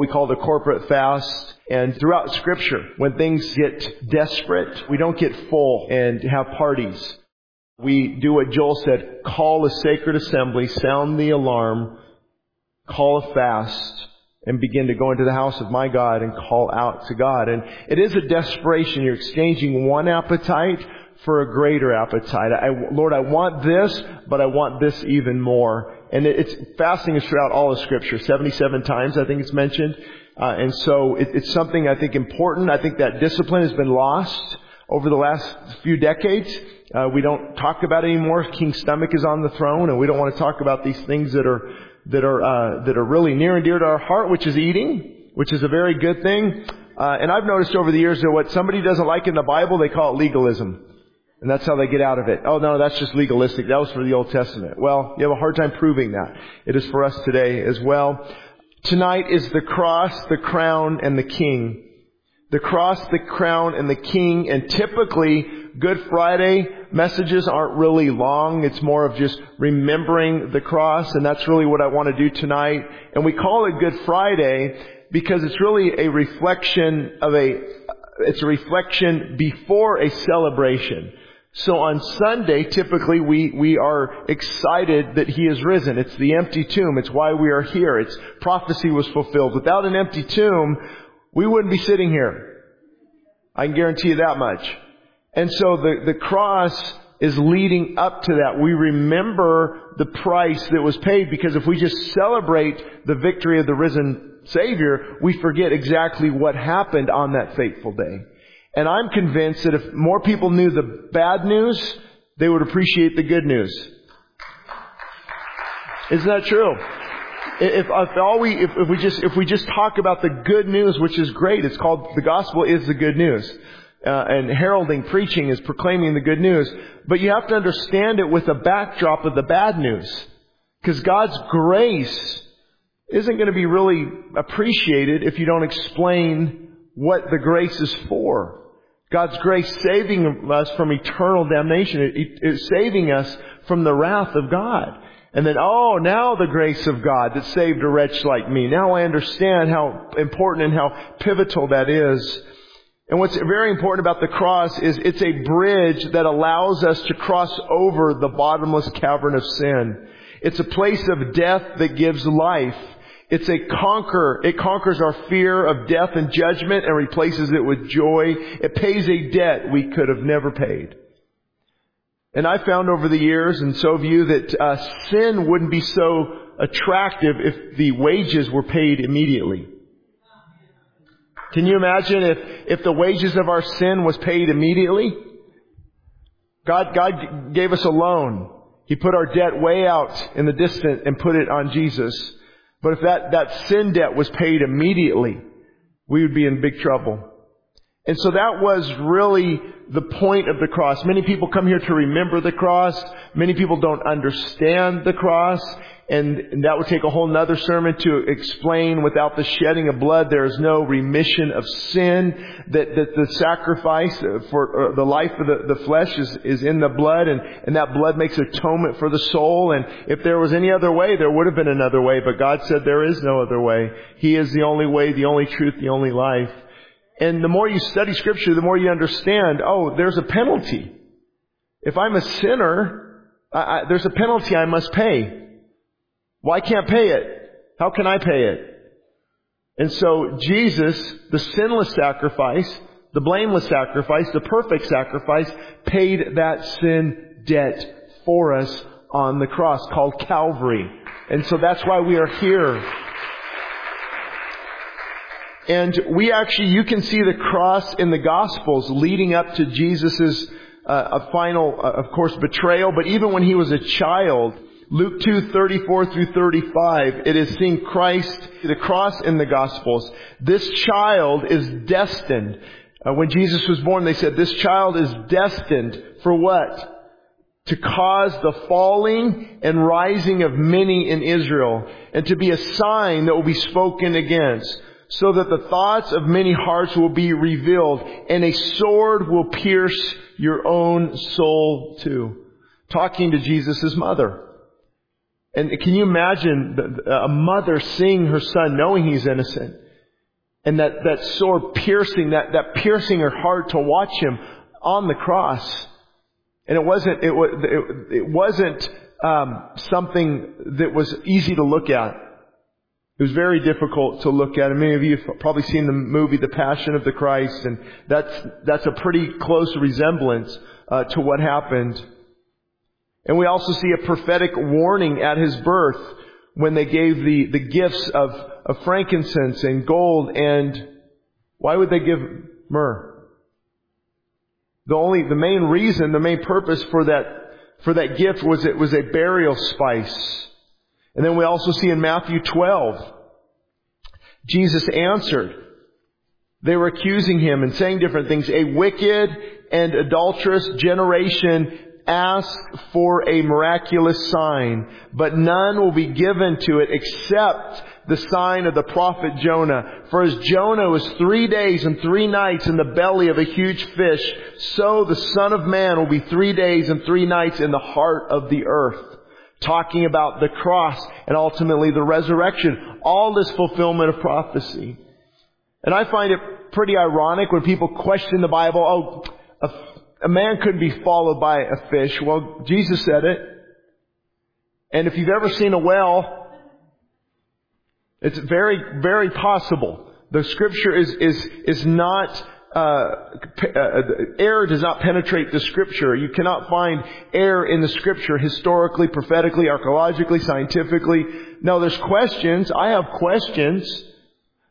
we call the corporate fast. And throughout scripture, when things get desperate, we don't get full and have parties. We do what Joel said, call a sacred assembly, sound the alarm, call a fast, and begin to go into the house of my God and call out to God. And it is a desperation. You're exchanging one appetite for a greater appetite. I, Lord, I want this, but I want this even more. And it's fasting is throughout all of Scripture, 77 times I think it's mentioned. Uh, and so it, it's something I think important. I think that discipline has been lost over the last few decades. Uh, we don't talk about it anymore. King Stomach is on the throne, and we don't want to talk about these things that are that are uh, that are really near and dear to our heart, which is eating, which is a very good thing. Uh, and I've noticed over the years that what somebody doesn't like in the Bible, they call it legalism. And that's how they get out of it. Oh no, that's just legalistic. That was for the Old Testament. Well, you have a hard time proving that. It is for us today as well. Tonight is the cross, the crown, and the king. The cross, the crown, and the king. And typically, Good Friday messages aren't really long. It's more of just remembering the cross. And that's really what I want to do tonight. And we call it Good Friday because it's really a reflection of a, it's a reflection before a celebration. So on Sunday, typically we, we are excited that He is risen. It's the empty tomb. It's why we are here. It's prophecy was fulfilled. Without an empty tomb, we wouldn't be sitting here. I can guarantee you that much. And so the, the cross is leading up to that. We remember the price that was paid because if we just celebrate the victory of the risen Savior, we forget exactly what happened on that fateful day. And I'm convinced that if more people knew the bad news, they would appreciate the good news. Isn't that true? If, if all we, if, if we just, if we just talk about the good news, which is great, it's called, the gospel is the good news. Uh, and heralding, preaching is proclaiming the good news. But you have to understand it with a backdrop of the bad news. Because God's grace isn't going to be really appreciated if you don't explain what the grace is for. God's grace saving us from eternal damnation. It is saving us from the wrath of God. And then, oh, now the grace of God that saved a wretch like me. Now I understand how important and how pivotal that is. And what's very important about the cross is it's a bridge that allows us to cross over the bottomless cavern of sin. It's a place of death that gives life. It's a conquer. It conquers our fear of death and judgment and replaces it with joy. It pays a debt we could have never paid. And I found over the years, and so have you, that uh, sin wouldn't be so attractive if the wages were paid immediately. Can you imagine if, if the wages of our sin was paid immediately? God, God gave us a loan. He put our debt way out in the distant and put it on Jesus. But if that, that sin debt was paid immediately, we would be in big trouble. And so that was really the point of the cross. Many people come here to remember the cross. Many people don't understand the cross. And, that would take a whole nother sermon to explain without the shedding of blood, there is no remission of sin. That, that the sacrifice for uh, the life of the, the flesh is, is in the blood and, and that blood makes atonement for the soul. And if there was any other way, there would have been another way. But God said there is no other way. He is the only way, the only truth, the only life. And the more you study scripture, the more you understand, oh, there's a penalty. If I'm a sinner, I, I, there's a penalty I must pay. Well, I can't pay it. How can I pay it? And so Jesus, the sinless sacrifice, the blameless sacrifice, the perfect sacrifice, paid that sin debt for us on the cross called Calvary. And so that's why we are here. And we actually, you can see the cross in the Gospels leading up to Jesus' uh, final, uh, of course, betrayal. But even when he was a child, Luke 2, 34 through 35, it is seeing Christ, the cross in the Gospels. This child is destined. Uh, when Jesus was born, they said, this child is destined for what? To cause the falling and rising of many in Israel, and to be a sign that will be spoken against, so that the thoughts of many hearts will be revealed, and a sword will pierce your own soul too. Talking to Jesus' mother. And can you imagine a mother seeing her son knowing he's innocent And that, that sword piercing, that, that piercing her heart to watch him on the cross. And it wasn't, it, was, it, it wasn't um, something that was easy to look at. It was very difficult to look at. And many of you have probably seen the movie The Passion of the Christ, and that's, that's a pretty close resemblance uh, to what happened. And we also see a prophetic warning at his birth when they gave the, the gifts of, of frankincense and gold and why would they give myrrh? The only, the main reason, the main purpose for that, for that gift was it was a burial spice. And then we also see in Matthew 12, Jesus answered. They were accusing him and saying different things. A wicked and adulterous generation ask for a miraculous sign, but none will be given to it except the sign of the prophet Jonah. For as Jonah was three days and three nights in the belly of a huge fish, so the Son of Man will be three days and three nights in the heart of the earth. Talking about the cross and ultimately the resurrection. All this fulfillment of prophecy. And I find it pretty ironic when people question the Bible, oh, a man couldn't be followed by a fish. Well, Jesus said it. And if you've ever seen a whale, it's very, very possible. The scripture is, is, is not, uh, uh, air does not penetrate the scripture. You cannot find air in the scripture historically, prophetically, archaeologically, scientifically. No, there's questions. I have questions.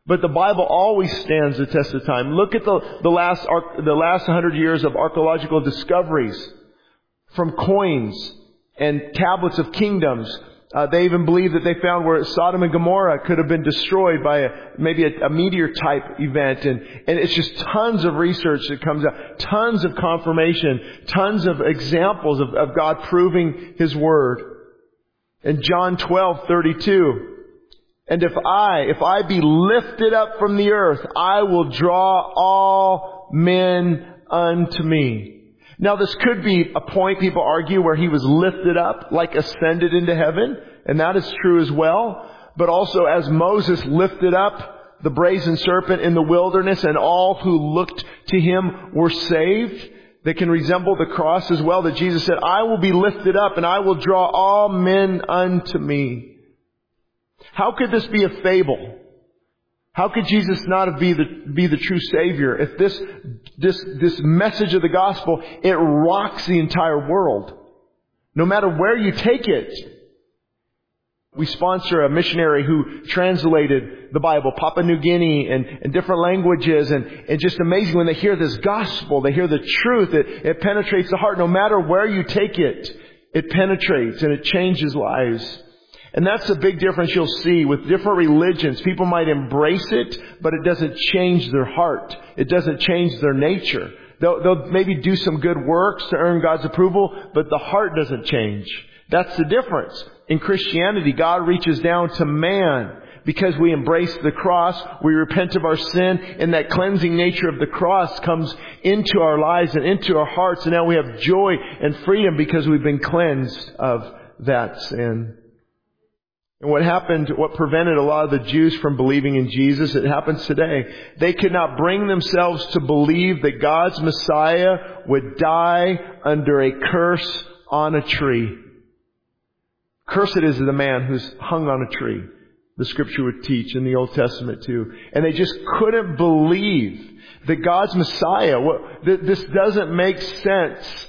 But the Bible always stands the test of time. Look at the, the last, the last hundred years of archaeological discoveries from coins and tablets of kingdoms. Uh, they even believe that they found where Sodom and Gomorrah could have been destroyed by a, maybe a, a meteor type event. And, and it's just tons of research that comes out, tons of confirmation, tons of examples of, of God proving His Word. In John 12, 32, and if I, if I be lifted up from the earth, I will draw all men unto me. Now this could be a point people argue where he was lifted up, like ascended into heaven, and that is true as well. But also as Moses lifted up the brazen serpent in the wilderness and all who looked to him were saved, that can resemble the cross as well that Jesus said, I will be lifted up and I will draw all men unto me. How could this be a fable? How could Jesus not be the, be the true Savior if this, this, this message of the gospel, it rocks the entire world? No matter where you take it. We sponsor a missionary who translated the Bible, Papua New Guinea and, and different languages and, and just amazing when they hear this gospel, they hear the truth, it, it penetrates the heart. No matter where you take it, it penetrates and it changes lives. And that's the big difference you'll see with different religions. People might embrace it, but it doesn't change their heart. It doesn't change their nature. They'll, they'll maybe do some good works to earn God's approval, but the heart doesn't change. That's the difference. In Christianity, God reaches down to man because we embrace the cross, we repent of our sin, and that cleansing nature of the cross comes into our lives and into our hearts, and now we have joy and freedom because we've been cleansed of that sin. And what happened, what prevented a lot of the Jews from believing in Jesus, it happens today. They could not bring themselves to believe that God's Messiah would die under a curse on a tree. Cursed is the man who's hung on a tree. The scripture would teach in the Old Testament too. And they just couldn't believe that God's Messiah, this doesn't make sense.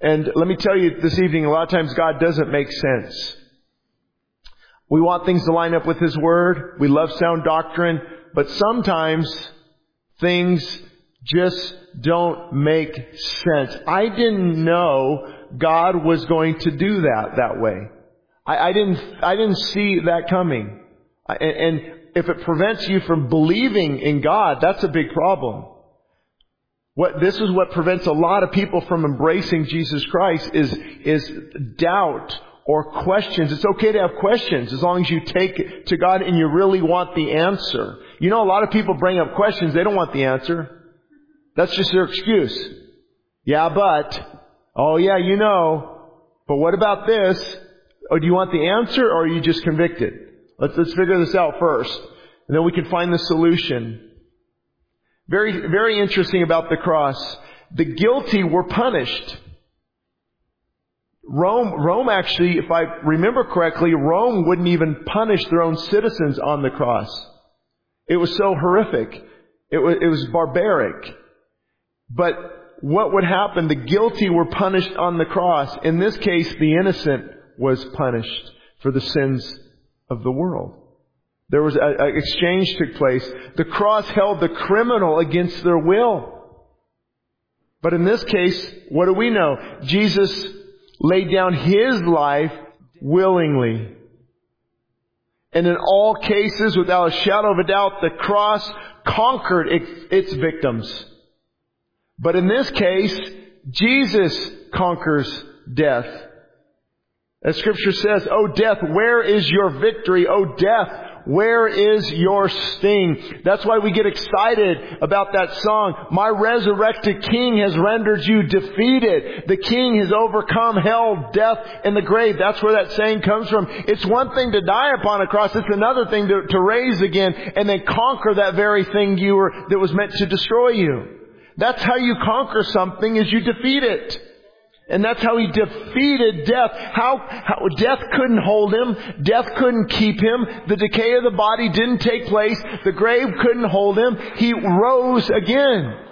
And let me tell you this evening, a lot of times God doesn't make sense. We want things to line up with His Word. We love sound doctrine. But sometimes things just don't make sense. I didn't know God was going to do that that way. I, I didn't, I didn't see that coming. I, and if it prevents you from believing in God, that's a big problem. What, this is what prevents a lot of people from embracing Jesus Christ is, is doubt or questions. It's okay to have questions as long as you take it to God and you really want the answer. You know, a lot of people bring up questions, they don't want the answer. That's just their excuse. Yeah, but, oh yeah, you know, but what about this? Or oh, do you want the answer or are you just convicted? Let's, let's figure this out first. And then we can find the solution. Very, very interesting about the cross. The guilty were punished. Rome, Rome actually, if I remember correctly, Rome wouldn't even punish their own citizens on the cross. It was so horrific. It was, it was barbaric. But what would happen? The guilty were punished on the cross. In this case, the innocent was punished for the sins of the world. There was an exchange took place. The cross held the criminal against their will. But in this case, what do we know? Jesus laid down His life willingly. And in all cases, without a shadow of a doubt, the cross conquered its, its victims. But in this case, Jesus conquers death. As scripture says, O death, where is your victory? O death, where is your sting? That's why we get excited about that song. My resurrected King has rendered you defeated. The King has overcome hell, death, and the grave. That's where that saying comes from. It's one thing to die upon a cross. It's another thing to, to raise again and then conquer that very thing you were, that was meant to destroy you. That's how you conquer something is you defeat it. And that's how he defeated death. How, how, death couldn't hold him. Death couldn't keep him. The decay of the body didn't take place. The grave couldn't hold him. He rose again.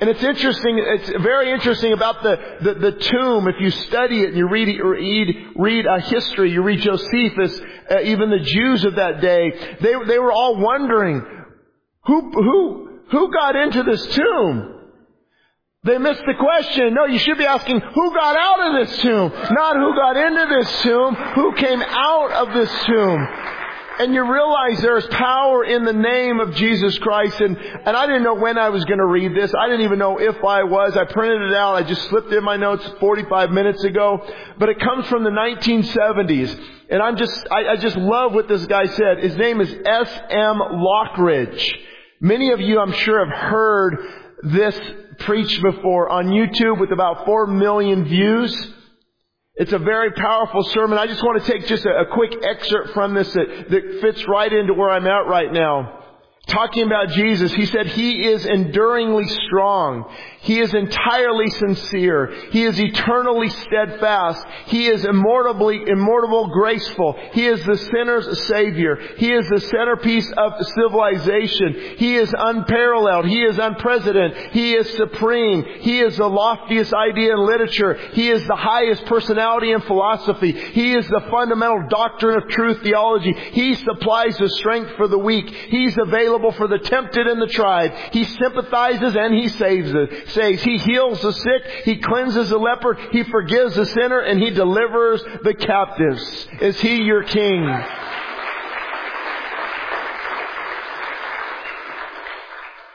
And it's interesting, it's very interesting about the, the, the tomb. If you study it and you read, it read, read a history, you read Josephus, uh, even the Jews of that day, they, they were all wondering, who, who, who got into this tomb? They missed the question. No, you should be asking, who got out of this tomb? Not who got into this tomb, who came out of this tomb. And you realize there's power in the name of Jesus Christ. And, and I didn't know when I was going to read this. I didn't even know if I was. I printed it out. I just slipped in my notes 45 minutes ago. But it comes from the 1970s. And I'm just, I, I just love what this guy said. His name is S.M. Lockridge. Many of you, I'm sure, have heard this preached before on YouTube with about four million views. It's a very powerful sermon. I just want to take just a, a quick excerpt from this that, that fits right into where I'm at right now talking about Jesus, he said he is enduringly strong. He is entirely sincere. He is eternally steadfast. He is immortably, immortal graceful. He is the sinner's savior. He is the centerpiece of civilization. He is unparalleled. He is unprecedented. He is supreme. He is the loftiest idea in literature. He is the highest personality in philosophy. He is the fundamental doctrine of truth theology. He supplies the strength for the weak. He's available available for the tempted and the tried. He sympathizes and he saves the saves. He heals the sick. He cleanses the leper. He forgives the sinner and he delivers the captives. Is he your king?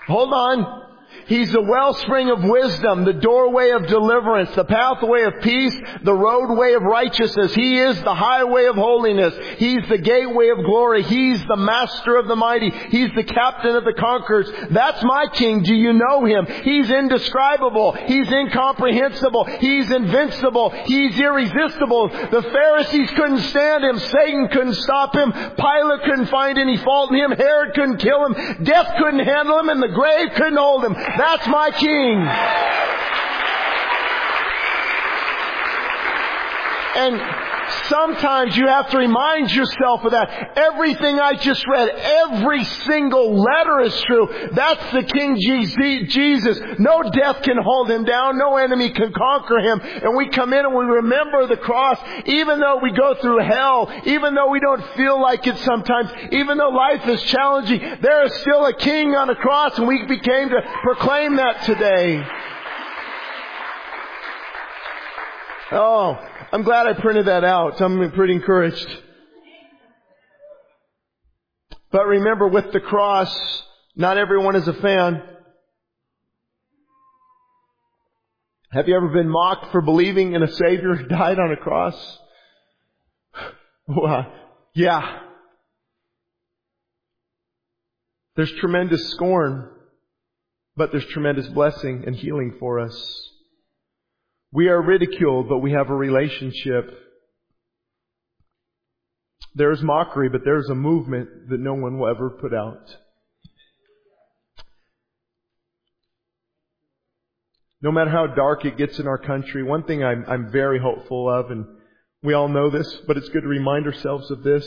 Hold on. He's the wellspring of wisdom, the doorway of deliverance, the pathway of peace, the roadway of righteousness. He is the highway of holiness. He's the gateway of glory. He's the master of the mighty. He's the captain of the conquerors. That's my king. Do you know him? He's indescribable. He's incomprehensible. He's invincible. He's irresistible. The Pharisees couldn't stand him. Satan couldn't stop him. Pilate couldn't find any fault in him. Herod couldn't kill him. Death couldn't handle him and the grave couldn't hold him. That's my king. And sometimes you have to remind yourself of that. Everything I just read, every single letter is true. That's the King Jesus. No death can hold him down. No enemy can conquer him. And we come in and we remember the cross, even though we go through hell, even though we don't feel like it sometimes, even though life is challenging, there is still a King on the cross and we became to proclaim that today. Oh, I'm glad I printed that out. I'm pretty encouraged. But remember, with the cross, not everyone is a fan. Have you ever been mocked for believing in a Savior who died on a cross? Well, yeah. There's tremendous scorn, but there's tremendous blessing and healing for us. We are ridiculed, but we have a relationship. There's mockery, but there's a movement that no one will ever put out. No matter how dark it gets in our country, one thing I'm, I'm very hopeful of, and we all know this, but it's good to remind ourselves of this,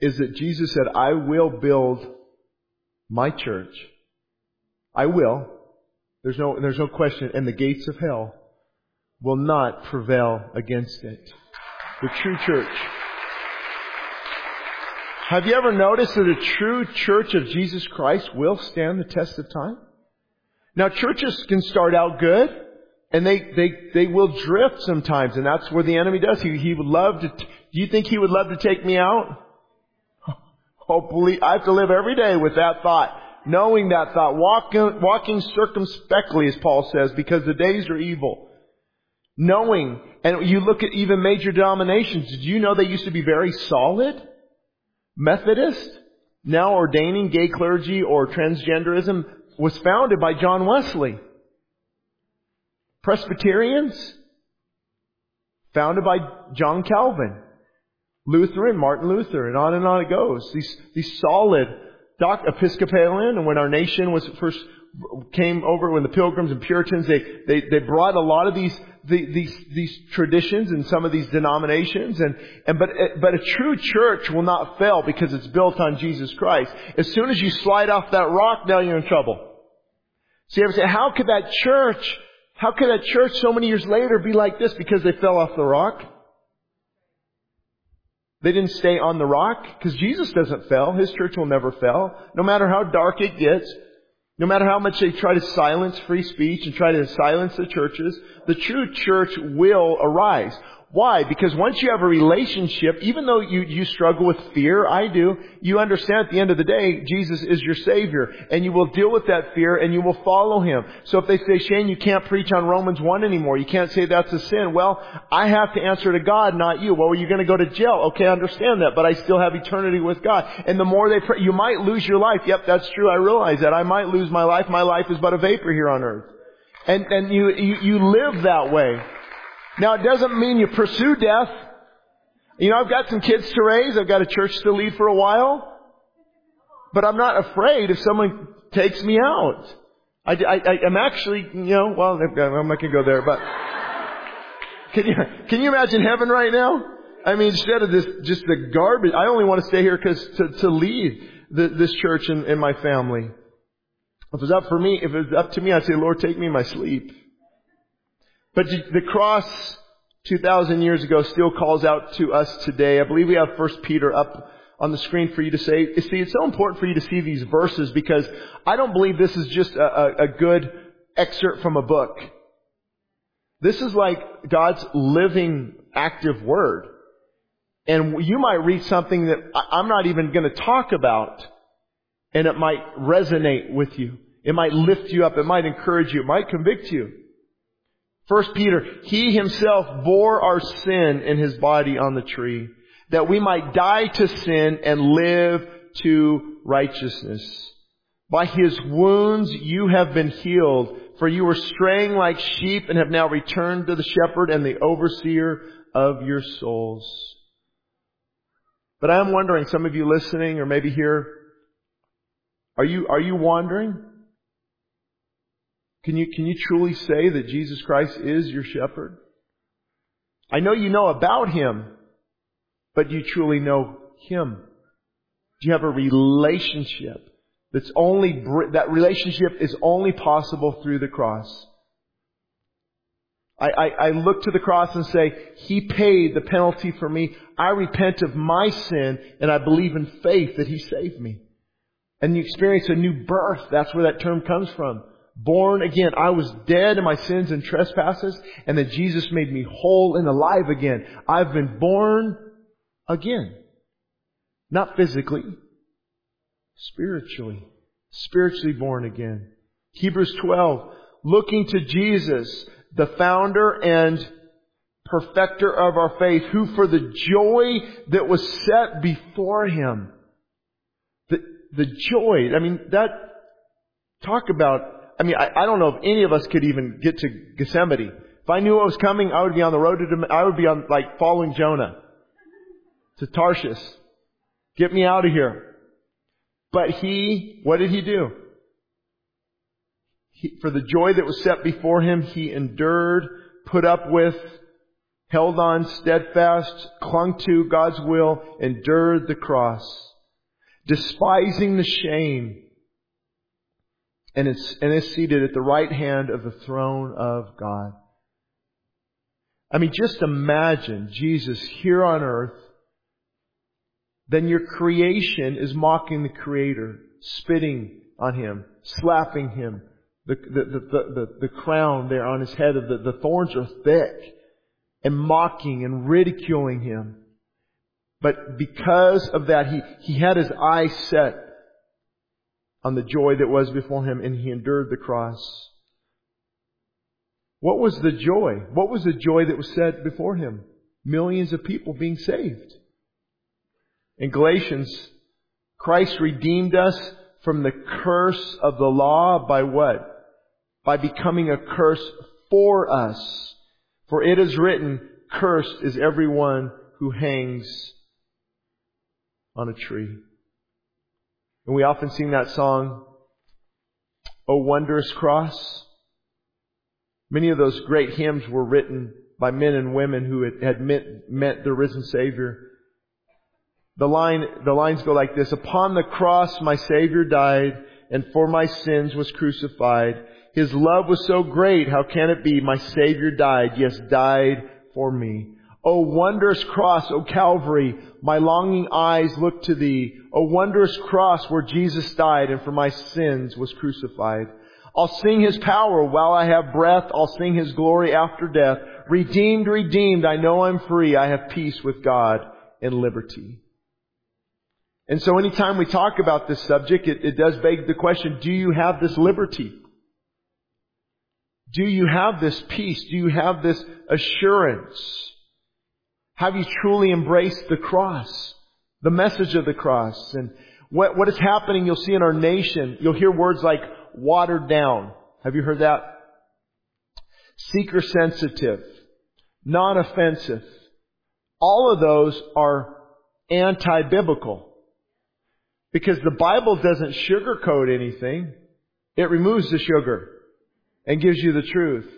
is that Jesus said, I will build my church. I will. There's no, there's no question. And the gates of hell will not prevail against it. The true church. Have you ever noticed that a true church of Jesus Christ will stand the test of time? Now churches can start out good and they, they, they will drift sometimes and that's where the enemy does. He, he would love to, do you think he would love to take me out? Hopefully, I have to live every day with that thought. Knowing that thought. Walking, walking circumspectly, as Paul says, because the days are evil. Knowing, and you look at even major denominations, did you know they used to be very solid? Methodist, now ordaining gay clergy or transgenderism, was founded by John Wesley. Presbyterians, founded by John Calvin. Lutheran, Martin Luther, and on and on it goes. These, these solid doc, Episcopalian, and when our nation was first came over, when the Pilgrims and Puritans, they, they, they brought a lot of these, the, these, these traditions and some of these denominations, and, and but, but a true church will not fail because it's built on Jesus Christ. As soon as you slide off that rock, now you're in trouble. So you ever say, how could that church, how could that church so many years later be like this because they fell off the rock? They didn't stay on the rock because Jesus doesn't fail. His church will never fail. No matter how dark it gets, no matter how much they try to silence free speech and try to silence the churches, the true church will arise. Why? Because once you have a relationship, even though you, you struggle with fear, I do, you understand at the end of the day, Jesus is your Savior. And you will deal with that fear and you will follow Him. So if they say, Shane, you can't preach on Romans 1 anymore, you can't say that's a sin, well, I have to answer to God, not you. Well, you're gonna go to jail. Okay, I understand that, but I still have eternity with God. And the more they pray, you might lose your life. Yep, that's true, I realize that. I might lose my life. My life is but a vapor here on earth. And, and you, you, you live that way. Now it doesn't mean you pursue death. You know, I've got some kids to raise. I've got a church to lead for a while. But I'm not afraid if someone takes me out. I, I, I'm actually, you know, well, I'm not going to go there, but can you, can you imagine heaven right now? I mean, instead of this, just the garbage, I only want to stay here because to, to lead the, this church and, and my family. If it was up for me, if it was up to me, I'd say, Lord, take me in my sleep. But the cross 2,000 years ago still calls out to us today. I believe we have 1 Peter up on the screen for you to say. See, it's so important for you to see these verses because I don't believe this is just a, a good excerpt from a book. This is like God's living, active word. And you might read something that I'm not even going to talk about, and it might resonate with you. It might lift you up. It might encourage you. It might convict you. First Peter, He Himself bore our sin in His body on the tree, that we might die to sin and live to righteousness. By His wounds you have been healed, for you were straying like sheep and have now returned to the shepherd and the overseer of your souls. But I am wondering, some of you listening or maybe here, are you, are you wandering? Can you, can you truly say that Jesus Christ is your shepherd? I know you know about Him, but do you truly know Him? Do you have a relationship that's only, that relationship is only possible through the cross? I, I, I, look to the cross and say, He paid the penalty for me. I repent of my sin and I believe in faith that He saved me. And you experience a new birth. That's where that term comes from born again. I was dead in my sins and trespasses, and that Jesus made me whole and alive again. I've been born again. Not physically, spiritually. Spiritually born again. Hebrews 12, looking to Jesus, the founder and perfecter of our faith, who for the joy that was set before him, the, the joy, I mean, that, talk about I mean, I, I don't know if any of us could even get to Gethsemane. If I knew what was coming, I would be on the road to, I would be on, like, following Jonah. to Tarshish. Get me out of here. But he, what did he do? He, for the joy that was set before him, he endured, put up with, held on steadfast, clung to God's will, endured the cross, despising the shame, and is, and is seated at the right hand of the throne of God. I mean, just imagine Jesus here on earth, then your creation is mocking the Creator, spitting on Him, slapping Him, the, the, the, the, the crown there on His head, the, the thorns are thick, and mocking and ridiculing Him. But because of that, He, He had His eyes set on the joy that was before Him, and He endured the cross. What was the joy? What was the joy that was set before him? Millions of people being saved. In Galatians, Christ redeemed us from the curse of the law by what? By becoming a curse for us. For it is written, cursed is everyone who hangs on a tree. And we often sing that song, O wondrous cross. Many of those great hymns were written by men and women who had, met, met the risen Savior. The line, the lines go like this, Upon the cross my Savior died, and for my sins was crucified. His love was so great, how can it be my Savior died, yes, died for me. O wondrous cross, O Calvary, my longing eyes look to thee. O wondrous cross where Jesus died and for my sins was crucified. I'll sing His power while I have breath. I'll sing His glory after death. Redeemed, redeemed, I know I'm free. I have peace with God and liberty. And so anytime we talk about this subject, it, it does beg the question, do you have this liberty? Do you have this peace? Do you have this assurance? Have you truly embraced the cross? The message of the cross? And what, what is happening, you'll see in our nation, you'll hear words like watered down. Have you heard that? Seeker sensitive, non-offensive. All of those are anti-biblical. Because the Bible doesn't sugarcoat anything. It removes the sugar and gives you the truth.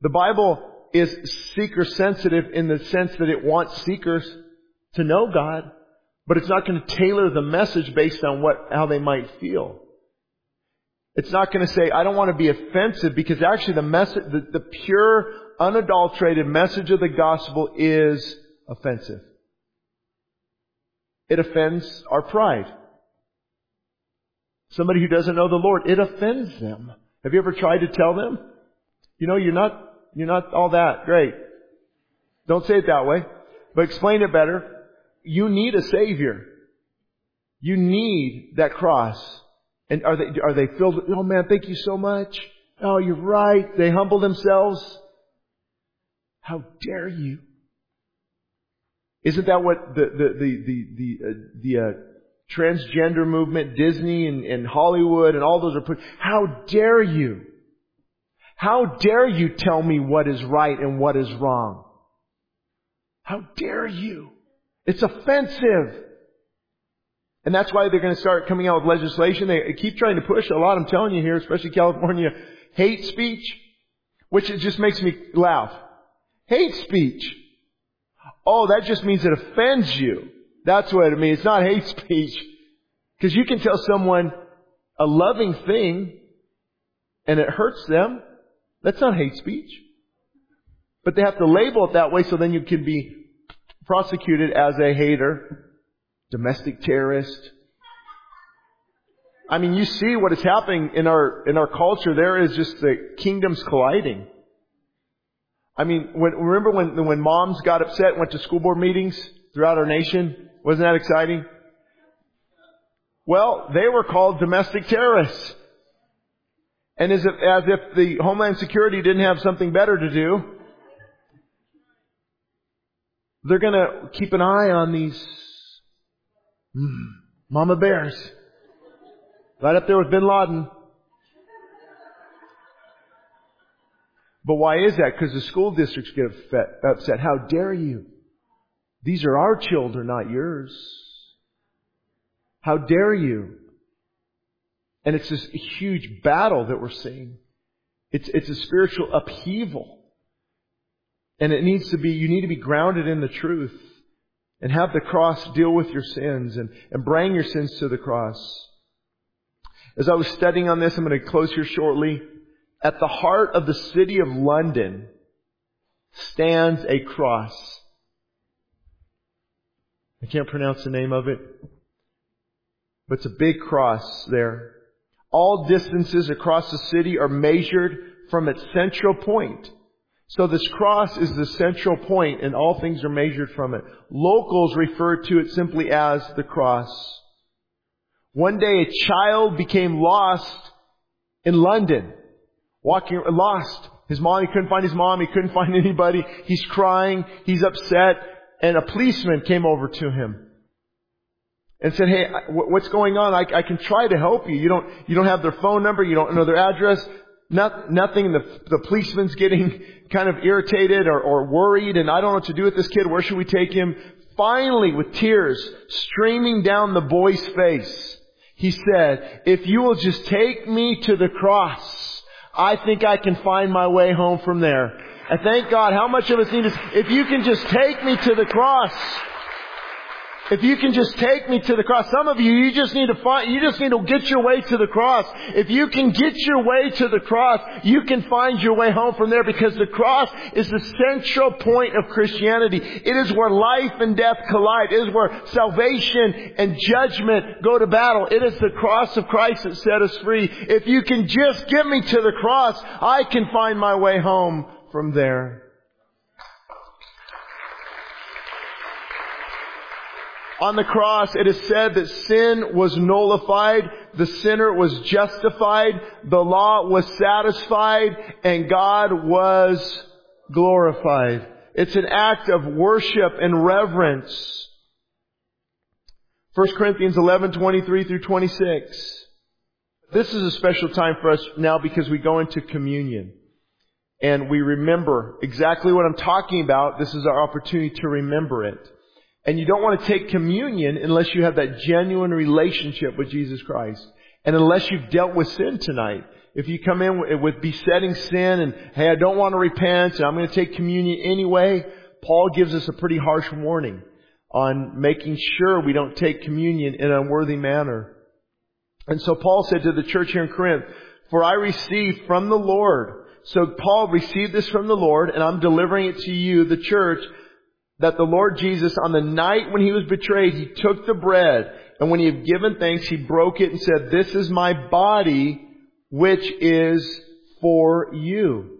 The Bible is seeker sensitive in the sense that it wants seekers to know God, but it's not going to tailor the message based on what, how they might feel. It's not going to say, I don't want to be offensive because actually the message, the, the pure, unadulterated message of the gospel is offensive. It offends our pride. Somebody who doesn't know the Lord, it offends them. Have you ever tried to tell them? You know, you're not, you're not all that great. Don't say it that way, but explain it better. You need a Savior. You need that cross. And are they, are they filled with, oh man, thank you so much. Oh, you're right. They humble themselves. How dare you? Isn't that what the, the, the, the, the, uh, the uh, transgender movement, Disney and, and Hollywood and all those are put, how dare you? How dare you tell me what is right and what is wrong? How dare you? It's offensive. And that's why they're going to start coming out with legislation. They keep trying to push a lot, I'm telling you here, especially California, hate speech, which it just makes me laugh. Hate speech. Oh, that just means it offends you. That's what it means. It's not hate speech. Because you can tell someone a loving thing and it hurts them. That's not hate speech. But they have to label it that way so then you can be prosecuted as a hater domestic terrorist. I mean, you see what is happening in our, in our culture. There is just the kingdoms colliding. I mean, when, remember when, when moms got upset, went to school board meetings throughout our nation? Wasn't that exciting? Well, they were called domestic terrorists. And as if, as if the Homeland Security didn't have something better to do, they're gonna keep an eye on these Mm. Mama Bears. Right up there with Bin Laden. But why is that? Because the school districts get upset. How dare you? These are our children, not yours. How dare you? And it's this huge battle that we're seeing. It's, it's a spiritual upheaval. And it needs to be, you need to be grounded in the truth and have the cross deal with your sins and, and bring your sins to the cross. As I was studying on this, I'm going to close here shortly. At the heart of the city of London stands a cross. I can't pronounce the name of it, but it's a big cross there. All distances across the city are measured from its central point. So this cross is the central point and all things are measured from it. Locals refer to it simply as the cross. One day a child became lost in London. Walking, lost. His mom, he couldn't find his mom, he couldn't find anybody. He's crying, he's upset, and a policeman came over to him. And said, hey, what's going on? I, I can try to help you. You don't, you don't have their phone number, you don't know their address. Not, nothing. The, the policeman's getting kind of irritated or, or worried and I don't know what to do with this kid. Where should we take him? Finally, with tears streaming down the boy's face, he said, if you will just take me to the cross, I think I can find my way home from there. I thank God how much of us need is, if you can just take me to the cross, if you can just take me to the cross, some of you, you just need to find, you just need to get your way to the cross. If you can get your way to the cross, you can find your way home from there because the cross is the central point of Christianity. It is where life and death collide. It is where salvation and judgment go to battle. It is the cross of Christ that set us free. If you can just get me to the cross, I can find my way home from there. On the cross, it is said that sin was nullified, the sinner was justified, the law was satisfied, and God was glorified. It's an act of worship and reverence. 1 Corinthians 11, 23 through 26. This is a special time for us now because we go into communion. And we remember exactly what I'm talking about. This is our opportunity to remember it. And you don't want to take communion unless you have that genuine relationship with Jesus Christ. And unless you've dealt with sin tonight. If you come in with besetting sin and, hey, I don't want to repent and I'm going to take communion anyway, Paul gives us a pretty harsh warning on making sure we don't take communion in an unworthy manner. And so Paul said to the church here in Corinth, for I received from the Lord. So Paul received this from the Lord and I'm delivering it to you, the church, that the Lord Jesus, on the night when he was betrayed, he took the bread, and when he had given thanks, he broke it and said, This is my body, which is for you.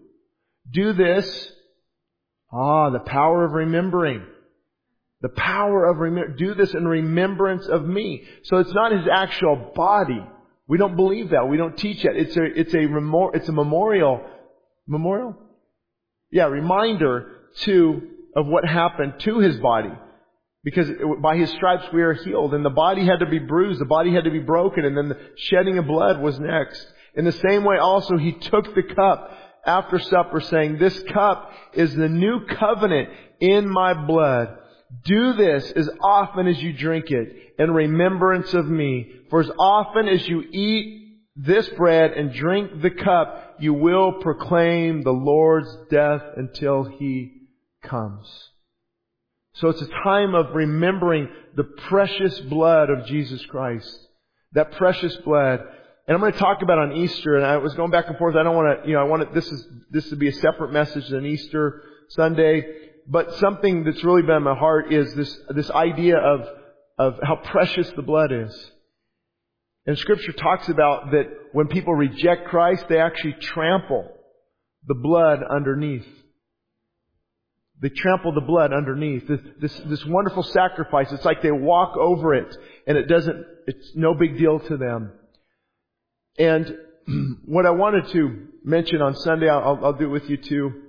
Do this. Ah, the power of remembering. The power of remember. Do this in remembrance of me. So it's not his actual body. We don't believe that. We don't teach that. It's a, it's a, remor, it's a memorial, memorial? Yeah, reminder to of what happened to his body. Because by his stripes we are healed. And the body had to be bruised. The body had to be broken. And then the shedding of blood was next. In the same way also he took the cup after supper saying, this cup is the new covenant in my blood. Do this as often as you drink it in remembrance of me. For as often as you eat this bread and drink the cup, you will proclaim the Lord's death until he comes. So it's a time of remembering the precious blood of Jesus Christ. That precious blood. And I'm going to talk about on Easter, and I was going back and forth. I don't want to, you know, I want this is, this to be a separate message than Easter Sunday. But something that's really been in my heart is this, this idea of, of how precious the blood is. And scripture talks about that when people reject Christ, they actually trample the blood underneath. They trample the blood underneath. This, this, this wonderful sacrifice. It's like they walk over it and it doesn't, it's no big deal to them. And what I wanted to mention on Sunday, I'll, I'll do it with you too,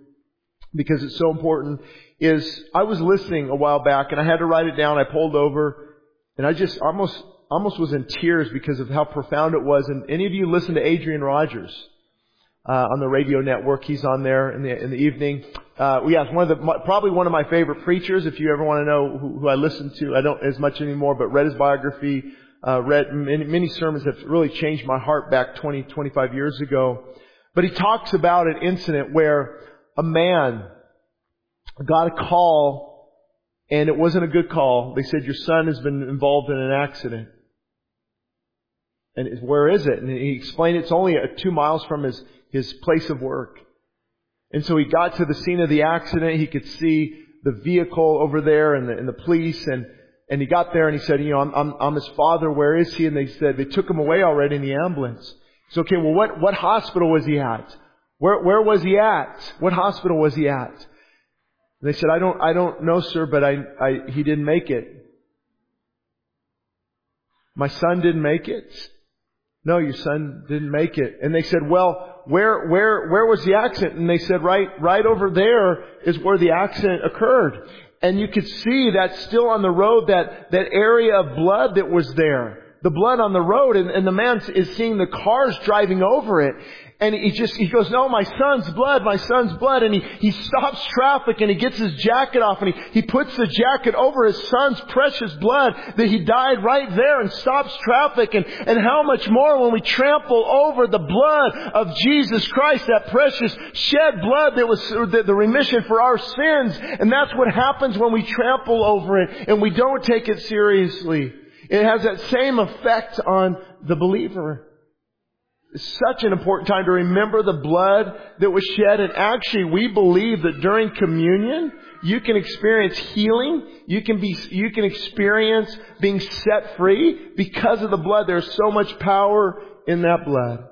because it's so important, is I was listening a while back and I had to write it down. I pulled over and I just almost, almost was in tears because of how profound it was. And any of you listen to Adrian Rogers? uh, on the radio network. He's on there in the in the evening. Uh, yeah, one of the probably one of my favorite preachers. If you ever want to know who, who I listen to, I don't as much anymore, but read his biography. Uh, read many, many sermons that really changed my heart back 20, 25 years ago. But he talks about an incident where a man got a call and it wasn't a good call. They said, your son has been involved in an accident. And where is it? And he explained it's only two miles from his, his place of work. And so he got to the scene of the accident. He could see the vehicle over there and the, and the police and, and he got there and he said, you know, I'm, I'm, I'm his father. Where is he? And they said, they took him away already in the ambulance. So, okay, well, what, what hospital was he at? Where, where was he at? What hospital was he at? And they said, I don't, I don't know, sir, but I, I, he didn't make it. My son didn't make it. No, your son didn't make it. And they said, well, where, where, where was the accident? And they said, right, right over there is where the accident occurred. And you could see that still on the road, that, that area of blood that was there. The blood on the road, and, and the man is seeing the cars driving over it and he just, he goes, no, my son's blood, my son's blood. And he, he stops traffic and he gets his jacket off and he, he puts the jacket over his son's precious blood that he died right there and stops traffic. And, and how much more when we trample over the blood of Jesus Christ, that precious shed blood that was the, the remission for our sins. And that's what happens when we trample over it and we don't take it seriously. It has that same effect on the believer such an important time to remember the blood that was shed. And actually, we believe that during communion, you can experience healing. You can be, you can experience being set free because of the blood. There's so much power in that blood.